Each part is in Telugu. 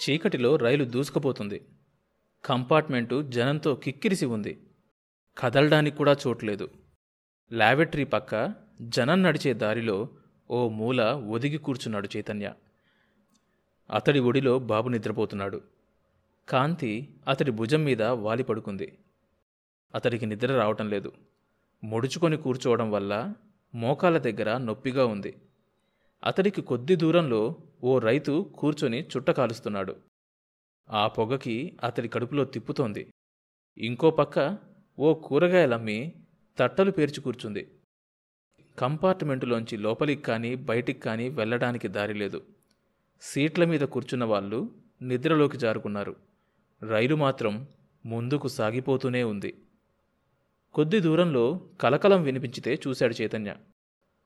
చీకటిలో రైలు దూసుకుపోతుంది. కంపార్ట్మెంటు జనంతో కిక్కిరిసి ఉంది. కదలడానికి కూడా చోట్లేదు లాబెటరీ పక్క జనం నడిచే దారిలో ఓ మూల ఒదిగి కూర్చున్నాడు చైతన్య. అతడి ఒడిలో బాబు నిద్రపోతున్నాడు. కాంతి అతడి భుజం మీద వాలి పడుకుంది. అతడికి నిద్ర రావటం లేదు. ముడుచుకొని కూర్చోవడం వల్ల మోకాల దగ్గర నొప్పిగా ఉంది. అతడికి కొద్ది దూరంలో ఓ రైతు కూర్చొని చుట్ట కాలుస్తున్నాడు. ఆ పొగకి అతడి కడుపులో తిప్పుతోంది. ఇంకో పక్క ఓ కూరగాయలమ్మి తట్టలు పేర్చి కూర్చుంది. కంపార్ట్మెంటులోంచి లోపలికి కానీ బయటికి కానీ వెళ్ళడానికి దారి లేదు. సీట్ల మీద కూర్చున్న వాళ్ళు నిద్రలోకి జారుకున్నారు. రైలు మాత్రం ముందుకు సాగిపోతూనే ఉంది. కొద్ది దూరంలో కలకలం వినిపించితే చూశాడు చైతన్య.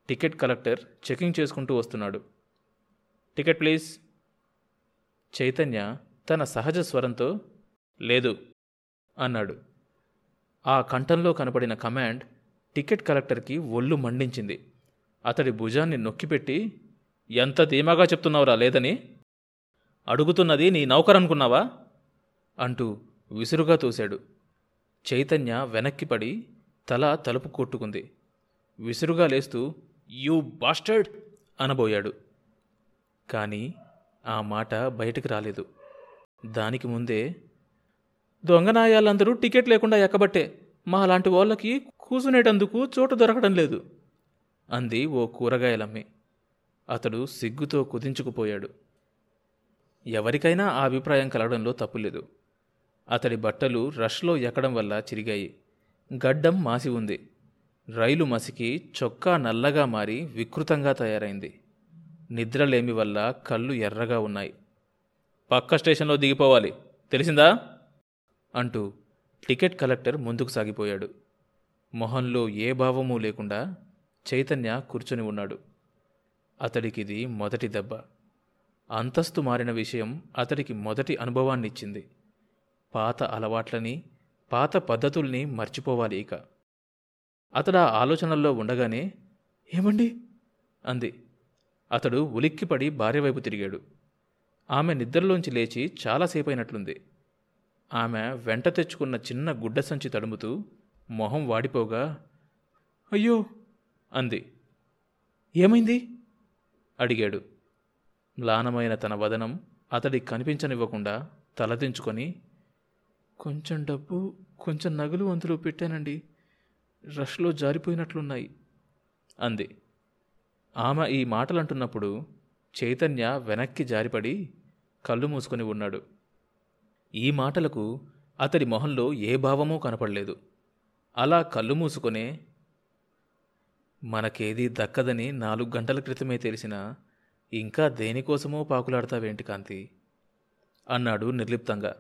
టికెట్ కలెక్టర్ చెకింగ్ చేసుకుంటూ వస్తున్నాడు. Ticket please. చైతన్య తన సహజ స్వరంతో లేదు అన్నాడు. ఆ కంఠంలో కనపడిన కమాండ్ టికెట్ కలెక్టర్కి ఒళ్ళు మండించింది. అతడి భుజాన్ని నొక్కిపెట్టి ఎంత ధీమాగా చెప్తున్నావురా లేదని? అడుగుతున్నది నీ నౌకరనుకున్నావా అంటూ విసురుగా తోశాడు. చైతన్య వెనక్కి పడి తల తలుపు కొట్టుకుంది. విసురుగా లేస్తూ యూ బాస్టర్డ్ అనబోయాడు. కానీ ఆ మాట బయటకు రాలేదు. దానికి ముందే దొంగనాయాలందరూ టికెట్ లేకుండా ఎక్కబట్టే మా లాంటి వాళ్ళకి కూసునేటందుకు చోటు దొరకడం లేదు అంది ఓ కూరగాయలమ్మి. అతడు సిగ్గుతో కుదించుకుపోయాడు. ఎవరికైనా ఆ అభిప్రాయం కలగడంలో తప్పులేదు. అతడి బట్టలు రష్లో ఎక్కడం వల్ల చిరిగాయి. గడ్డం మాసి ఉంది. రైలు మసికి చొక్కా నల్లగా మారి వికృతంగా తయారైంది. నిద్రలేమి వల్ల కళ్ళు ఎర్రగా ఉన్నాయి. పక్క స్టేషన్లో దిగిపోవాలి. తెలిసిందా? అంటూ టికెట్ కలెక్టర్ ముందుకు సాగిపోయాడు. మొహంలో ఏ భావమూ లేకుండా చైతన్య కూర్చొని ఉన్నాడు. అతడికిది మొదటి దెబ్బ. అంతస్తు మారిన విషయం అతడికి మొదటి అనుభవాన్నిచ్చింది. పాత అలవాట్లని పాత పద్ధతుల్ని మర్చిపోవాలి ఇక. అతడు ఆ ఆలోచనల్లో ఉండగానే ఏమండి? అంది. అతడు ఉలిక్కిపడి భార్య వైపు తిరిగాడు. ఆమె నిద్రలోంచి లేచి చాలాసేపు అయినట్లుంది ఆమె వెంట తెచ్చుకున్న చిన్న గుడ్డ సంచి తడుముతూ మొహం వాడిపోగా అయ్యో! అంది. ఏమైంది? అడిగాడు. మ్లానమైన తన వదనం అతడికి కనిపించనివ్వకుండా తలదించుకొని కొంచెం డబ్బు కొంచెం నగలు అందులో పెట్టానండి. రష్లో జారిపోయినట్లున్నాయి అంది. ఆమె ఈ మాటలంటున్నప్పుడు చైతన్య వెనక్కి జారిపడి కళ్ళు మూసుకొని ఉన్నాడు. ఈ మాటలకు అతడి మొహంలో ఏ భావమూ కనపడలేదు. అలా కళ్ళు మూసుకొనే మనకేది దక్కదని నాలుగు గంటల క్రితమే తెలిసిన ఇంకా దేనికోసమో పాకులాడతావేంటి కాంతి? అన్నాడు నిర్లిప్తంగా.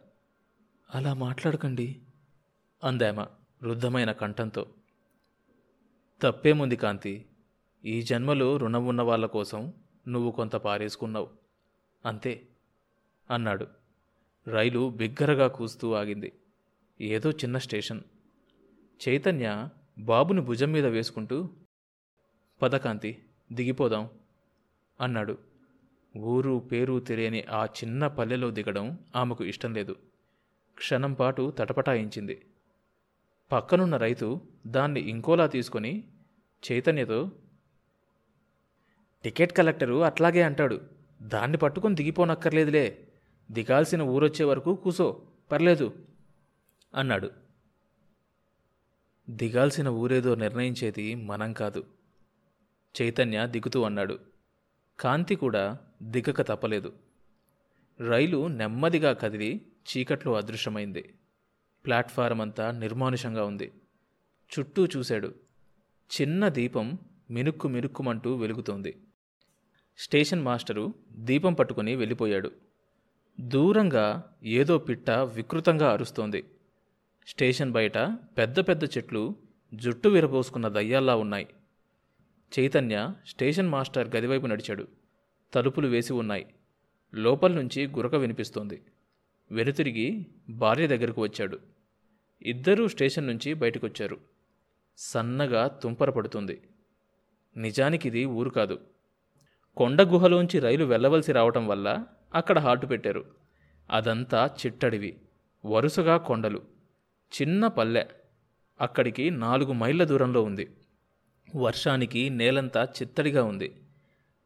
అలా మాట్లాడకండి అందామ వృద్ధమైన కంఠంతో. తప్పేముంది కాంతి? ఈ జన్మలో రుణం ఉన్న వాళ్ళ కోసం నువ్వు కొంత పారేసుకున్నావు. అంతే అన్నాడు. రైలు బిగ్గరగా కూస్తూ ఆగింది. ఏదో చిన్న స్టేషన్. చైతన్య బాబుని భుజం మీద వేసుకుంటూ పదకాంతి దిగిపోదాం అన్నాడు. ఊరు పేరు తెలియని ఆ చిన్న పల్లెలో దిగడం ఆమెకు ఇష్టం లేదు. క్షణం పాటు తటపటాయించింది. పక్కనున్న రైతు దాన్ని ఇంకోలా తీసుకొని చైతన్యతో టికెట్ కలెక్టరు అట్లాగే అంటాడు. దాన్ని పట్టుకొని దిగిపోనక్కర్లేదులే. దిగాల్సిన ఊరొచ్చే వరకు కూసో. పర్లేదు అన్నాడు. దిగాల్సిన ఊరేదో నిర్ణయించేది మనం కాదు. చైతన్య దిగుతూ అన్నాడు. కాంతి కూడా దిగక తప్పలేదు. రైలు నెమ్మదిగా కదిలి చీకట్లో అదృశ్యమైంది. ప్లాట్ఫారం అంతా నిర్మానుషంగా ఉంది. చుట్టూ చూశాడు. చిన్న దీపం మినుక్కు మినుక్కుమంటూ వెలుగుతోంది. స్టేషన్ మాస్టరు దీపం పట్టుకుని వెళ్ళిపోయాడు. దూరంగా ఏదో పిట్ట వికృతంగా అరుస్తోంది. స్టేషన్ బయట పెద్ద పెద్ద చెట్లు జుట్టు విరబోసుకున్న దయ్యాల్లా ఉన్నాయి. చైతన్య స్టేషన్ మాస్టర్ గదివైపు నడిచాడు. తలుపులు వేసి ఉన్నాయి. లోపల నుంచి గురక వినిపిస్తోంది. వెనుతిరిగి భార్య దగ్గరకు వచ్చాడు. ఇద్దరూ స్టేషన్ నుంచి బయటకొచ్చారు. సన్నగా తుంపర పడుతుంది నిజానికి ఇది ఊరు కాదు. కొండ గుహలోంచి రైలు వెళ్ళవలసి రావటం వల్ల అక్కడ హాటు పెట్టారు. అదంతా చిట్టడివి వరుసగా కొండలు చిన్న పల్లె. అక్కడికి నాలుగు మైళ్ళ దూరంలో ఉంది. వర్షానికి నేలంతా చిత్తడిగా ఉంది.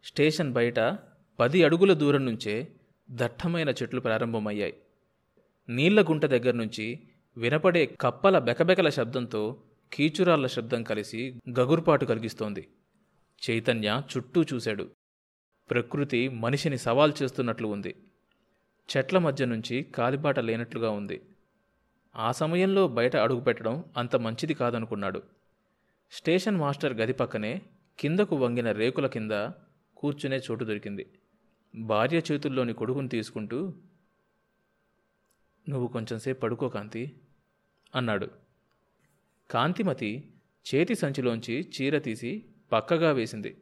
స్టేషన్ బయట పది అడుగుల దూరం నుంచే దట్టమైన చెట్లు ప్రారంభమయ్యాయి. నీళ్ళ గుంట దగ్గర నుంచి వినపడే కప్పల బెకబెకల శబ్దంతో కీచురాళ్ళ శబ్దం కలిసి గగుర్పాటు కలిగిస్తోంది. చైతన్య చుట్టూ చూశాడు. ప్రకృతి మనిషిని సవాల్ చేస్తున్నట్లు ఉంది. చెట్ల మధ్య నుంచి కాలిబాట లేనట్లుగా ఉంది. ఆ సమయంలో బయట అడుగుపెట్టడం అంత మంచిది కాదనుకున్నాడు. స్టేషన్ మాస్టర్ గది పక్కనే కిందకు వంగిన రేకుల కింద కూర్చునే చోటు దొరికింది. భార్య చేతుల్లోని కొడుకుని తీసుకుంటూ నువ్వు కొంచెంసేపు పడుకో కాంతి అన్నాడు. కాంతిమతి చేతి సంచిలోంచి చీర తీసి పక్కగా వేసింది.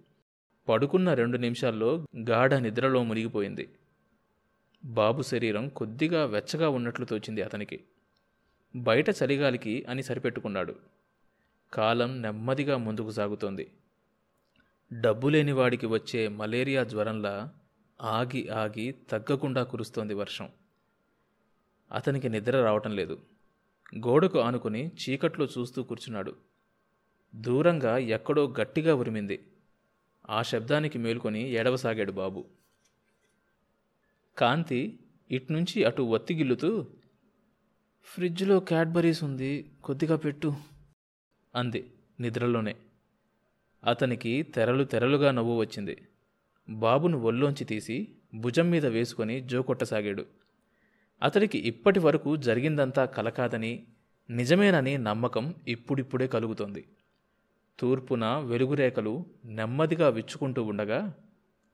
పడుకున్న రెండు నిమిషాల్లో గాఢ నిద్రలో మునిగిపోయింది. బాబు శరీరం కొద్దిగా వెచ్చగా ఉన్నట్లు తోచింది అతనికి. బయట చలిగాలికి అని సరిపెట్టుకున్నాడు. కాలం నెమ్మదిగా ముందుకు సాగుతోంది. డబ్బు లేని వాడికి వచ్చే మలేరియా జ్వరంలా ఆగి ఆగి తగ్గకుండా కురుస్తోంది వర్షం. అతనికి నిద్ర రావటం లేదు. గోడకు ఆనుకుని చీకట్లో చూస్తూ కూర్చున్నాడు. దూరంగా ఎక్కడో గట్టిగా ఉరిమింది. ఆ శబ్దానికి మేలుకొని ఎడవసాగాడు బాబు. కాంతి ఇట్నుంచి అటు ఒత్తిగిల్లుతూ ఫ్రిడ్జ్లో క్యాడ్బరీస్ ఉంది కొద్దిగా పెట్టు అంది నిద్రలోనే. అతనికి తెరలు తెరలుగా నవ్వు వచ్చింది. బాబును ఒల్లోంచి తీసి భుజం మీద వేసుకొని జోకొట్టసాగాడు. అతడికి ఇప్పటి వరకు జరిగిందంతా కలకాదని నిజమేనని నమ్మకం ఇప్పుడిప్పుడే కలుగుతోంది. తూర్పున వెలుగురేఖలు నెమ్మదిగా విచ్చుకుంటూ ఉండగా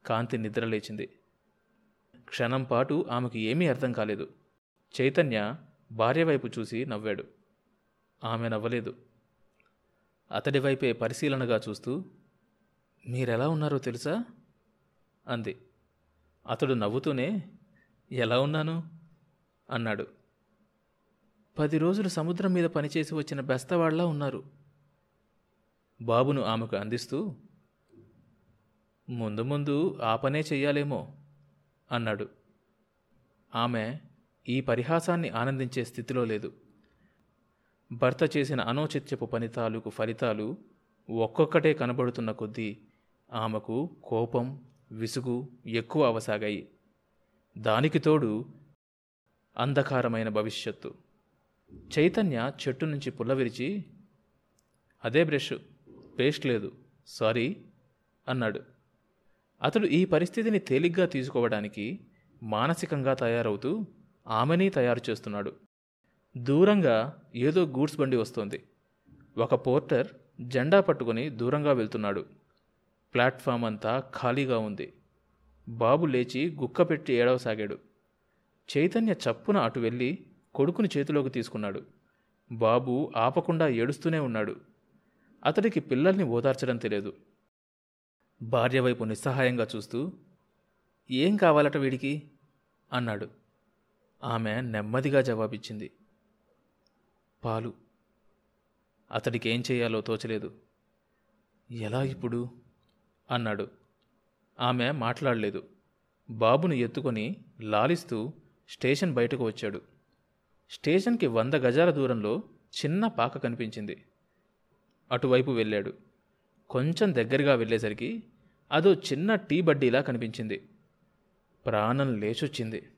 కాంతి నిద్రలేచింది క్షణం పాటు ఆమెకు ఏమీ అర్థం కాలేదు. చైతన్య భార్య వైపు చూసి నవ్వాడు. ఆమె నవ్వలేదు. అతడి వైపే పరిశీలనగా చూస్తూ మీరెలా ఉన్నారో తెలుసా? అంది. అతడు నవ్వుతూనే ఎలా ఉన్నాను? అన్నాడు. పది రోజులు సముద్రం మీద పనిచేసి వచ్చిన బెస్తవాళ్ళా ఉన్నారు. బాబును ఆమెకు అందిస్తూ ముందు ముందు ఆ పనే చెయ్యాలేమో అన్నాడు. ఆమె ఈ పరిహాసాన్ని ఆనందించే స్థితిలో లేదు. భర్త చేసిన అనౌచిత్యపు పని తాలూకు ఫలితాలు ఒక్కొక్కటే కనబడుతున్న కొద్దీ ఆమెకు కోపం విసుగు ఎక్కువ అవసాగాయి. దానికి తోడు అంధకారమైన భవిష్యత్తు. చైతన్య చెట్టు నుంచి పుల్ల విరిచి అదే బ్రష్ పేస్ట్ లేదు సారీ అన్నాడు. అతడు ఈ పరిస్థితిని తేలిగ్గా తీసుకోవడానికి మానసికంగా తయారవుతూ ఆమెని తయారు చేస్తున్నాడు. దూరంగా ఏదో గూడ్స్ బండి వస్తోంది. ఒక పోర్టర్ జెండా పట్టుకుని దూరంగా వెళ్తున్నాడు. ప్లాట్ఫామ్ అంతా ఖాళీగా ఉంది. బాబు లేచి గుక్కపెట్టి ఏడవసాగాడు. చైతన్య చప్పున అటు వెళ్ళి కొడుకుని చేతిలోకి తీసుకున్నాడు. బాబు ఆపకుండా ఏడుస్తూనే ఉన్నాడు. అతడికి పిల్లల్ని ఓదార్చడం తెలియదు. భార్య వైపు నిస్సహాయంగా చూస్తూ ఏం కావాలట వీడికి? అన్నాడు. ఆమె నెమ్మదిగా జవాబిచ్చింది. పాలు. అతడికి ఏం చేయాలో తోచలేదు. ఎలా ఇప్పుడు? అన్నాడు. ఆమె మాట్లాడలేదు. బాబును ఎత్తుకొని లాలిస్తూ స్టేషన్ బయటకు వచ్చాడు. స్టేషన్కి వంద గజాల దూరంలో చిన్న పాక కనిపించింది. అటువైపు వెళ్ళాడు. కొంచెం దగ్గరగా వెళ్ళేసరికి అదో చిన్న టీ బడ్డీలా కనిపించింది. ప్రాణం లేచొచ్చింది.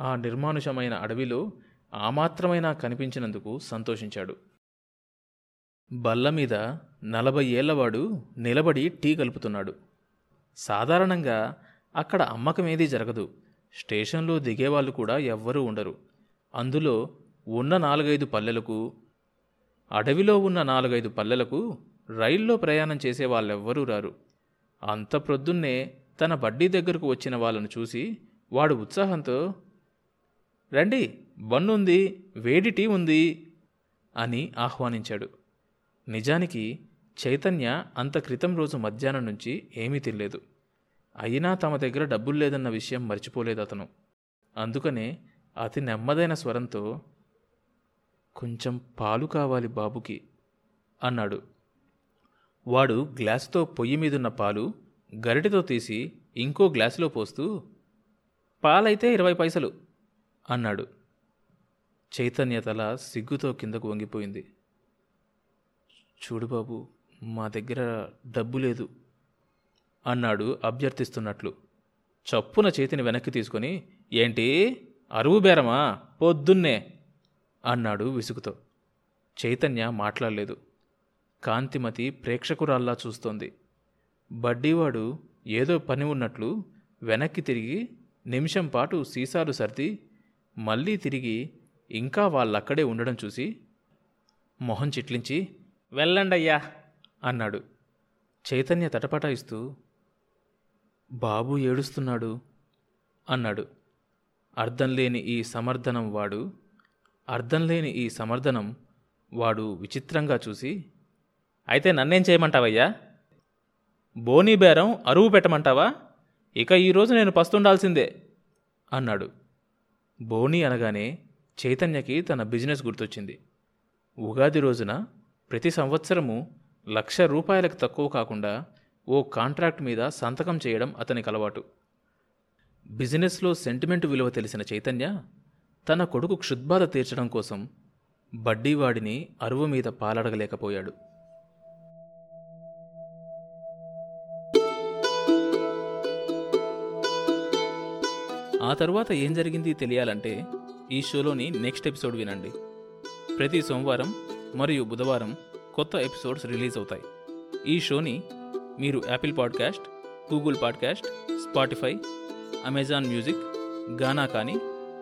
ఆ నిర్మానుషమైన అడవిలో ఆమాత్రమైనా కనిపించినందుకు సంతోషించాడు. బల్ల మీద నలభై ఏళ్ళవాడు నిలబడి టీ కలుపుతున్నాడు. సాధారణంగా అక్కడ అమ్మకమేదీ జరగదు. స్టేషన్లో దిగేవాళ్ళు కూడా ఎవ్వరూ ఉండరు. అందులో ఉన్న నాలుగైదు పల్లెలకు అడవిలో ఉన్న నాలుగైదు పల్లెలకు రైల్లో ప్రయాణం చేసే వాళ్ళెవ్వరూ రారు. అంత ప్రొద్దున్నే తన బడ్డీ దగ్గరకు వచ్చిన వాళ్ళను చూసి వాడు ఉత్సాహంతో రండి బన్నుంది వేడి టీ ఉంది అని ఆహ్వానించాడు. నిజానికి చైతన్య అంత క్రితం రోజు మధ్యాహ్నం నుంచి ఏమీ తినలేదు. అయినా తమ దగ్గర డబ్బులు లేదన్న విషయం మర్చిపోలేదు అతను అందుకనే అతి నెమ్మదైన స్వరంతో కొంచెం పాలు కావాలి బాబుకి అన్నాడు. వాడు గ్లాసుతో పొయ్యి మీదున్న పాలు గరిటెతో తీసి ఇంకో గ్లాసులో పోస్తూ పాలైతే ఇరవై పైసలు అన్నాడు. చైతన్య తల సిగ్గుతో కిందకు వంగిపోయింది. చూడు బాబు మా దగ్గర డబ్బు లేదు అన్నాడు అభ్యర్థిస్తున్నట్లు. చప్పున చేతిని వెనక్కి తీసుకొని ఏంటి అరువు బేరమా? పొద్దున్నే అన్నాడు విసుగుతో. చైతన్య మాట్లాడలేదు. కాంతిమతి ప్రేక్షకురాల్లా చూస్తోంది. బడ్డీవాడు ఏదో పని ఉన్నట్లు వెనక్కి తిరిగి నిమిషం పాటు సీసాలు సర్ది మళ్ళీ తిరిగి ఇంకా వాళ్ళక్కడే ఉండడం చూసి మొహం చిట్లించి వెళ్ళండయ్యా అన్నాడు. చైతన్య తటపటాయిస్తూ బాబు ఏడుస్తున్నాడు అన్నాడు. అర్థం లేని ఈ సమర్థనం వాడు అర్థం లేని ఈ సమర్థనం వాడు విచిత్రంగా చూసి అయితే నన్నేం చేయమంటావయ్యా? బోనీ బేరం అరువు పెట్టమంటావా? ఇక ఈరోజు నేను పస్తుండాల్సిందే అన్నాడు. బోనీ అనగానే చైతన్యకి తన బిజినెస్ గుర్తొచ్చింది. ఉగాది రోజున ప్రతి సంవత్సరము లక్ష రూపాయలకు తక్కువ కాకుండా ఓ కాంట్రాక్ట్ మీద సంతకం చేయడం అతనికి అలవాటు. బిజినెస్లో సెంటిమెంట్ విలువ తెలిసిన చైతన్య తన కొడుకు క్షుద్బాధ తీర్చడం కోసం బడ్డీవాడిని అరువు మీద పాలడగలేకపోయాడు. ఆ తర్వాత ఏం జరిగింది తెలియాలంటే ఈ షోలోని నెక్స్ట్ ఎపిసోడ్ వినండి. ప్రతి సోమవారం మరియు బుధవారం కొత్త ఎపిసోడ్స్ రిలీజ్ అవుతాయి. ఈ షోని మీరు Apple podcast Google podcast Spotify Amazon music Gaana కానీ